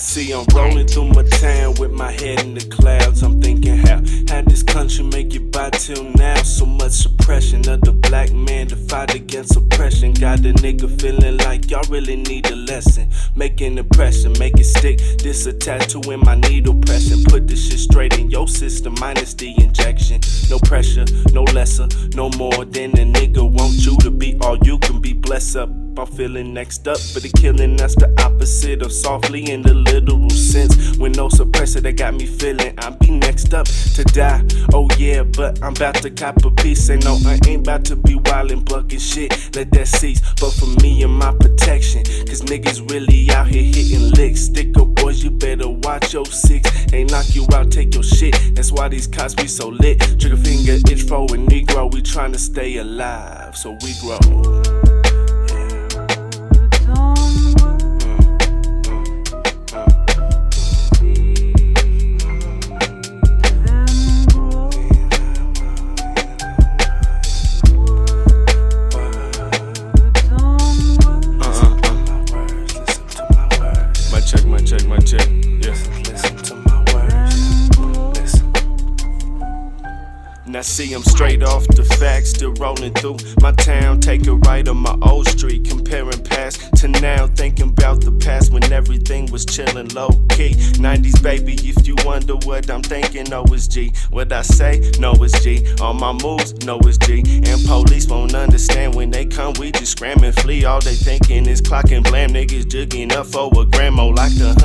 see, I'm rolling through my town with my head in the clouds. I'm thinking how this country make it by till now. So much suppression of the black man to fight against oppression. Got the nigga feeling like y'all really need a lesson. Make an impression, make it stick. This a tattoo in my needle pressing. Put this shit straight in your system, minus the injection. No pressure, no lesser, no more than a nigga want you to be all you can be. Bless up. I'm feeling next up for the killing. That's the opposite of softly in the literal sense. With no suppressor that got me feeling I be next up to die. Oh yeah, but I'm about to cop a piece. And no, I ain't about to be wildin', bucking shit. Let that cease. But for me and my protection, cause niggas really out here hitting licks. Stick up boys, you better watch your six. They knock you out, take your shit. That's why these cops be so lit. Trigger finger itch for a Negro. We tryna stay alive, so we grow. Check, my check, check. Listen to my words. Listen. Now see, I'm straight off the facts, still rolling through my town. Take a right on my old street, comparing past to now. Thinking about the past when everything was chillin' low key. 90s baby, if you wonder what I'm thinking, no it's G. What I say, no it's G. All my moves, no it's G. And police won't understand when they come, we just scram and flee. All they thinking is clock and blam. Niggas jigging up for a gramo like the.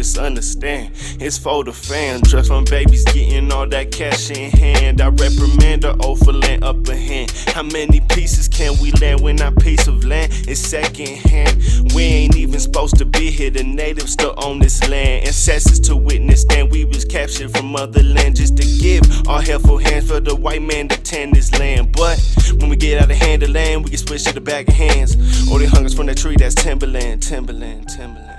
Just understand, it's for the fam. Trust from babies getting all that cash in hand. I reprimand her oh for land upper hand. How many pieces can we land when our piece of land is second hand? We ain't even supposed to be here. The natives still own this land. Ancestors to witness, then we was captured from motherland just to give our helpful hands for the white man to tend this land. But when we get out of hand of land, we get switched to the back of hands. Or they hung us from that tree that's Timberland, Timberland, Timberland.